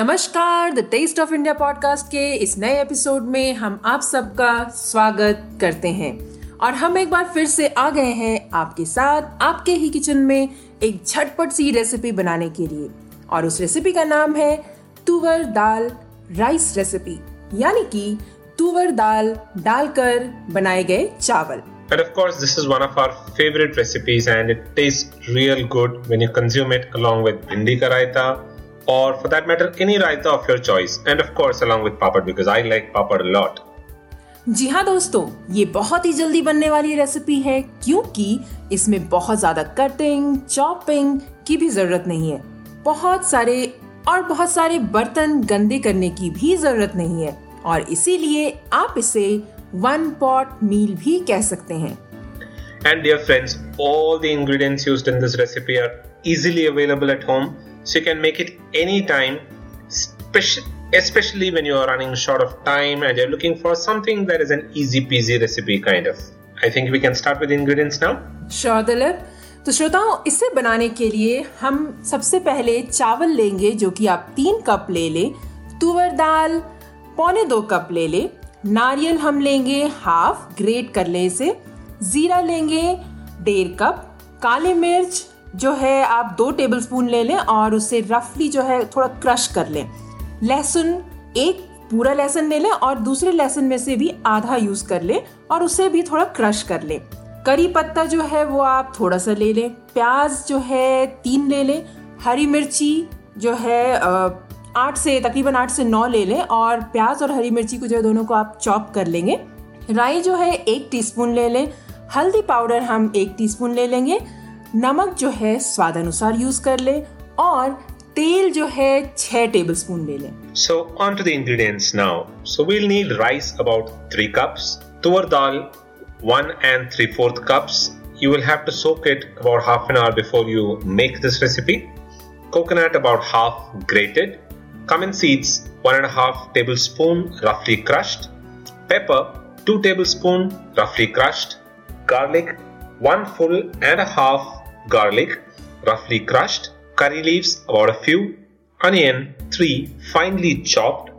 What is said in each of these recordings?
नमस्कार the taste of India podcast के इस नए एपिसोड में हम आप सबका स्वागत करते हैं। और हम एक बार फिर से आ गए हैं आपके साथ आपके ही किचन में एक झटपट सी रेसिपी बनाने के लिए। और उस रेसिपी का नाम है तुवर दाल राइस रेसिपी यानी कि तुवर दाल डालकर बनाए गए चावल। And of course, this is one of our favorite recipes, and it tastes real good when you consume it along with bhindi ka raita, or for that matter, any raita of your choice, and of course, along with papad because I like papad a lot. जी हाँ दोस्तों ये बहुत ही जल्दी बनने वाली recipe है क्योंकि इसमें बहुत ज़्यादा कटिंग चॉपिंग की भी ज़रूरत नहीं है बहुत सारे और बहुत सारे बर्तन गंदे करने की भी ज़रूरत नहीं है और इसीलिए आप इसे वन पॉट मील भी कह सकते हैं And dear friends, all the ingredients used in this recipe are easily available at home, so you can make it anytime, speci- especially when you are running short of time and you're looking for something that is an easy peasy recipe kind of. I think we can start with the ingredients now. Sure Dilip तो श्रोताओं इसे बनाने के लिए हम सबसे पहले चावल लेंगे जो कि आप तीन कप ले लें तुवर दाल पौने दो कप ले लें नारियल हम लेंगे हाफ़ ग्रेट कर ले इसे जीरा लेंगे डेढ़ कप काली मिर्च जो है आप दो टेबलस्पून ले लें और उसे रफली जो है थोड़ा क्रश कर लें। लहसुन, एक पूरा लहसुन ले लें और दूसरे लहसुन में से भी आधा यूज़ कर लें और उसे भी थोड़ा क्रश कर लें। करी पत्ता जो है वो आप थोड़ा सा ले लें। प्याज जो है तीन ले लें। हरी मिर्ची जो है आठ से, तकरीबन आठ से नौ ले लें और प्याज और हरी मिर्ची को जो है दोनों को आप चॉप कर लेंगे। राई जो है एक टीस्पून ले लें। हल्दी पाउडर हम एक टीस्पून ले लेंगे। नमक जो है स्वाद अनुसार यूज़ कर लें और तेल जो है छह टेबलस्पून ले लें So on to the ingredients now. So we'll need rice about 3 cups, tur dal 1 and 3 4 cups. You will have to soak it about half an hour before you make this recipe. Coconut about half grated, cumin seeds 1 and a half tablespoon roughly crushed, pepper 2 tablespoon roughly crushed, garlic 1 full and a half garlic roughly crushed, curry leaves about a few, onion 3 finely chopped,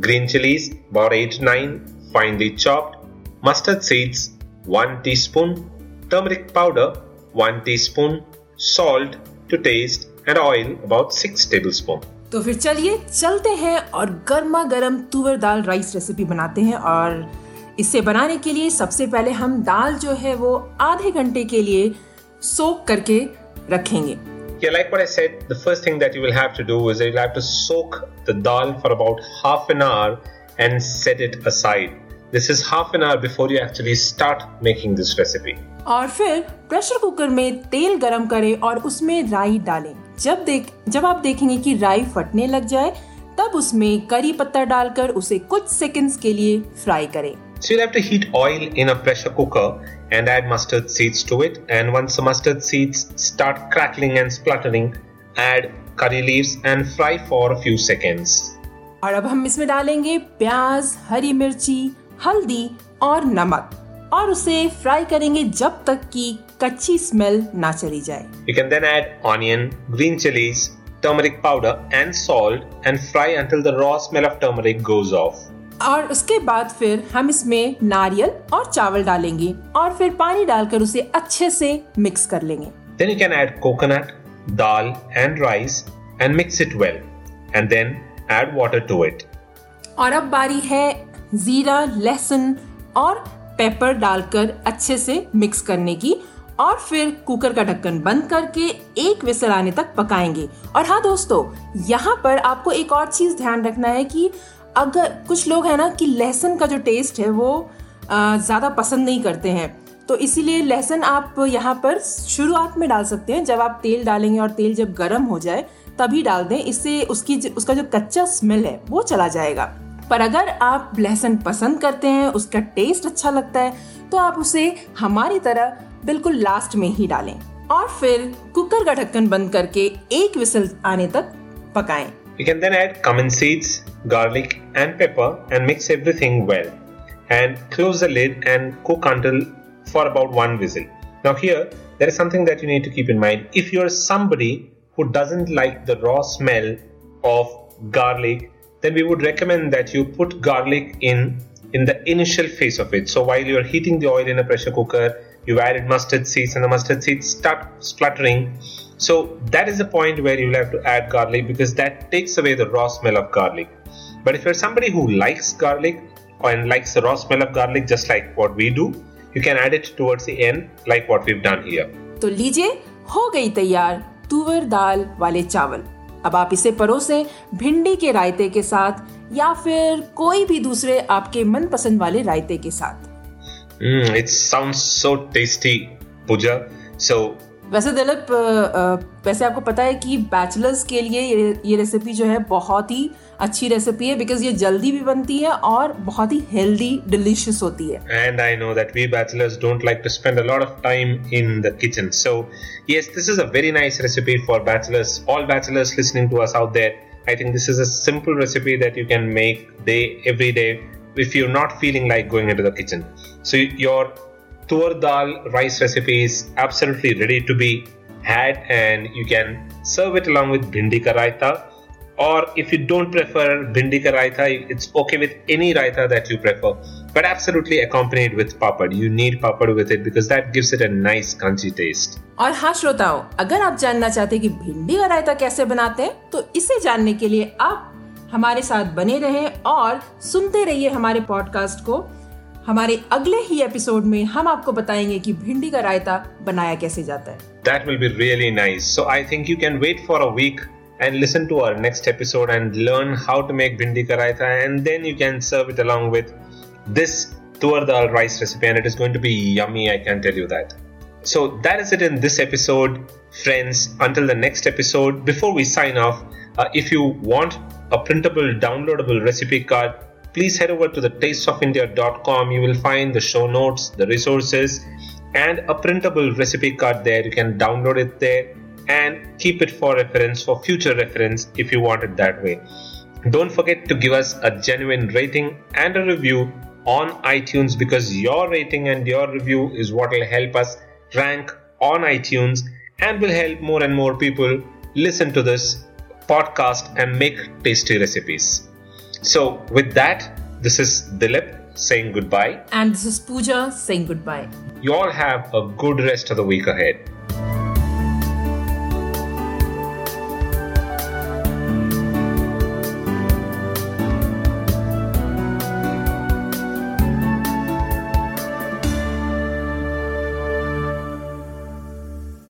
green chilies about 8 to 9 finely chopped, mustard seeds 1 teaspoon, turmeric powder 1 teaspoon, salt to taste and oil about 6 tablespoon. तो फिर चलिए चलते हैं और गर्मा गर्म तुवर दाल rice recipe बनाते हैं और इसे बनाने के लिए सबसे पहले हम दाल जो है वो आधे घंटे के लिए सोक करके रखेंगे Yeah, like what I said, the first thing that you will have to do is you'll have to soak the dal for about half an hour and set it aside. This is half an hour before you actually start making this recipe. और फिर pressure cooker में तेल गरम करें और उसमें राई डालें जब देख जब आप देखेंगे कि राई फटने लग जाए तब उसमें करी पत्ता डालकर उसे कुछ सेकंड्स के लिए फ्राई करें So you'll have to heat oil in a pressure cooker and add mustard seeds to it. And once the mustard seeds start crackling and spluttering, add curry leaves and fry for a few seconds. और अब हम इसमें डालेंगे प्याज हरी मिर्ची हल्दी और नमक और उसे फ्राई करेंगे जब तक कि कच्ची स्मेल ना चली जाए You can then add onion, green chilies, turmeric powder, and salt and fry until the raw smell of turmeric goes off. और उसके बाद फिर हम इसमें नारियल और चावल डालेंगे और फिर पानी डालकर उसे अच्छे से मिक्स कर लेंगे Then you can add coconut, dal, and rice and mix it well. And then add water to it. और अब बारी है जीरा लहसुन और पेपर डालकर अच्छे से मिक्स करने की और फिर कुकर का ढक्कन बंद करके एक विसल आने तक पकाएँगे और हाँ दोस्तों यहाँ पर आपको एक और चीज़ ध्यान रखना है कि अगर कुछ लोग हैं ना कि लहसुन का जो टेस्ट है वो ज़्यादा पसंद नहीं करते हैं। तो इसीलिए लहसुन आप यहाँ पर शुरुआत में डाल सकते हैं। जब आप तेल डालेंगे और तेल जब गर्म हो जाए, तभी डाल दें। इससे उसकी उसका जो कच्चा स्मेल है, वो चला जाएगा। पर अगर आप लहसुन पसंद करते हैं, उसका टेस्ट अच्छा लगता है तो आप उसे हमारी तरह बिल्कुल लास्ट में ही डालें। और फिर कुकर का ढक्कन बंद करके एक विसल आने तक पकाएँ। You can then add cumin seeds, garlic and pepper and mix everything well. And close the lid and cook until for about one whistle. Now here, there is something that you need to keep in mind. If you're somebody who doesn't like the raw smell of garlic, then we would recommend that you put garlic in in the initial phase of it. So while you're heating the oil in a pressure cooker, you've added mustard seeds and the mustard seeds start spluttering. So that is the point where you'll have to add garlic because that takes away the raw smell of garlic. But if you're somebody who likes garlic and likes the raw smell of garlic just like what we do, you can add it towards the end like what we've done here. तो लीजिए हो गई तैयार तुवर दाल वाले चावल अब आप इसे परोसे भिंडी के रायते के साथ या फिर कोई भी दूसरे आपके मनपसंद वाले रायते के साथ mm, It sounds so tasty, Pooja. वैसे दिलीप वैसे आपको पता है कि बैचलर्स के लिए ये ये रेसिपी जो है बहुत ही अच्छी रेसिपी है बिकॉज़ ये जल्दी भी बनती है और बहुत ही हेल्दी डिलीशियस होती है। And I know that we bachelors don't like to spend a lot of time in the kitchen so yes this is a very nice recipe for bachelors all bachelors listening to us out there I think this is a simple recipe that you can make day every if you are not feeling like going into the kitchen so your tur dal rice recipe is absolutely ready to be had, and you can serve it along with bhindi ka raita or if you don't prefer bhindi ka raita it's okay with any raita that you prefer but absolutely accompanied with papad you need papad with it because that gives it a nice crunchy taste और हाँ श्रोताओं अगर आप जानना चाहते हैं कि भिंडी का रायता कैसे बनाते हैं तो इसे जानने के लिए आप हमारे साथ बने रहें और सुनते रहिए हमारे पॉडकास्ट को हमारे अगले ही एपिसोड में हम आपको बताएँगे कि भिंडी का रायता बनाया कैसे जाता है। That will be really nice so I think you can wait for a weekend listen to our next episode and learn how to make bhindi का raita and then you can serve it along with this tuar dal rice recipe and it is going to be yummy I can tell you that So that is it in this episode, friends. Until the next episode, before we sign off, uh, if you a printable, downloadable recipe card, please head over to the tasteofindia.com you will find the show notes the resources and a printable recipe card there you can download it there and keep it for reference for future reference if you want it that way. Don't forget to give us a genuine rating and a review on iTunes because your rating and your review is what will help us rank on iTunes and will help more and more people listen to this podcast and make tasty recipes. So, with that, this is Dilip saying goodbye. And this is Pooja saying goodbye. You all have a good rest of the week ahead.